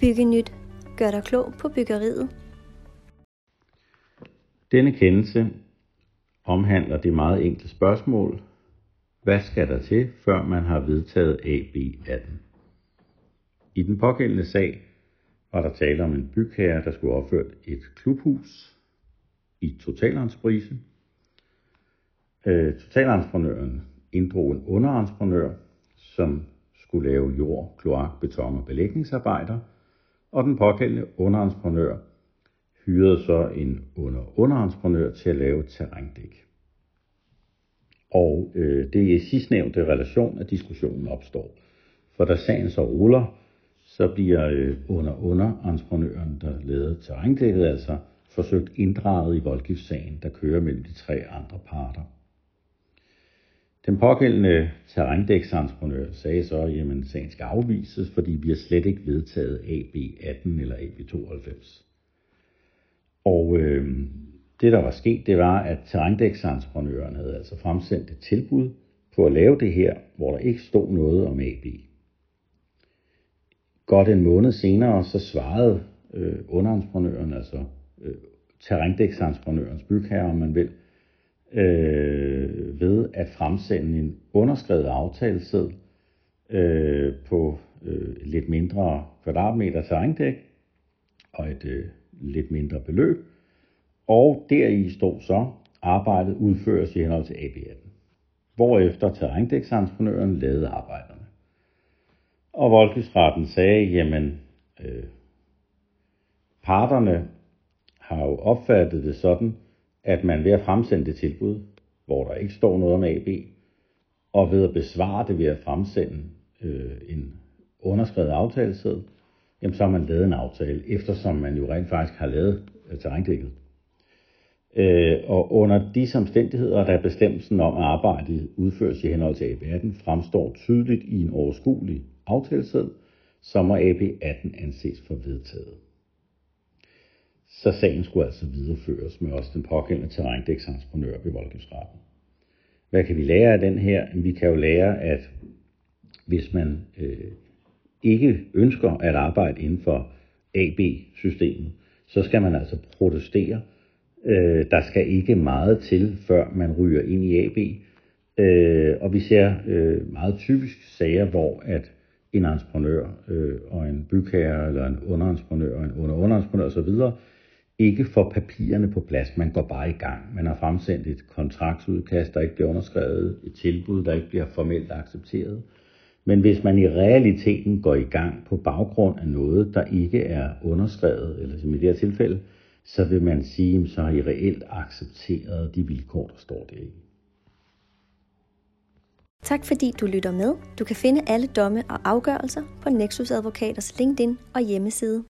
Bygge nyt. Gør dig klog på byggeriet. Denne kendelse omhandler det meget enkle spørgsmål, hvad skal der til, før man har vedtaget AB18? I den pågældende sag var der tale om en bygherre, der skulle opføre et klubhus i totalentreprise. Øh, totalentreprenøren inddrog en underentreprenør, som skulle lave jord, kloak, beton og belægningsarbejder, og den pågældende underentreprenør hyrede så en under underentreprenør til at lave terrændæk. Og øh, det er i sidstnævnte relation, at diskussionen opstår. For da sagen så ruller, så bliver øh, under underentreprenøren, der lavede terrændækket, altså forsøgt inddraget i voldgiftssagen, der kører mellem de tre andre parter. Den pågældende terrændæksentreprenør sagde så, at jamen, sagen skal afvises, fordi vi har slet ikke vedtaget AB18 eller AB92. Og øh, det, der var sket, det var, at terrændæksentreprenøren havde altså fremsendt et tilbud på at lave det her, hvor der ikke stod noget om AB. Godt en måned senere, så svarede øh, underentreprenøren, altså øh, terrændæksentreprenørens bygherre, om man vil, øh, ved at fremsende en underskrevet aftaleseddel øh, på øh, lidt mindre kvadratmeter terrændæk og et øh, lidt mindre beløb. Og deri stod så, arbejdet udføres i henhold til AB18. Hvorefter terrændæksentreprenøren lavede arbejderne. Og voldgiftsretten sagde, jamen, øh, parterne har jo opfattet det sådan, at man ved at fremsende det tilbud, hvor der ikke står noget om AB, og ved at besvare det ved at fremsende øh, en underskrevet aftaleseddel, jamen så har man lavet en aftale, eftersom man jo rent faktisk har lavet øh, terrændækket. Øh, og under de omstændigheder, der er bestemmelsen om, at arbejdet udføres i henhold til AB18, fremstår tydeligt i en overskuelig aftaleseddel, så må AB18 anses for vedtaget. Så sagen skulle altså videreføres med også den pågældende terrændæksentreprenør ved voldgiftsretten. Hvad kan vi lære af den her? Vi kan jo lære, at hvis man øh, ikke ønsker at arbejde inden for AB-systemet, så skal man altså protestere. Øh, der skal ikke meget til, før man ryger ind i AB. Øh, og vi ser øh, meget typisk sager, hvor at en entreprenør øh, og en bygherre, eller en underentreprenør og en underunderentreprenør osv., ikke får papirerne på plads. Man går bare i gang. Man har fremsendt et kontraktudkast, der ikke bliver underskrevet, et tilbud, der ikke bliver formelt accepteret. Men hvis man i realiteten går i gang på baggrund af noget, der ikke er underskrevet, eller som i det her tilfælde, så vil man sige, så har I reelt accepteret de vilkår, der står der i. Tak fordi du lytter med. Du kan finde alle domme og afgørelser på Nexus Advokaters LinkedIn og hjemmeside.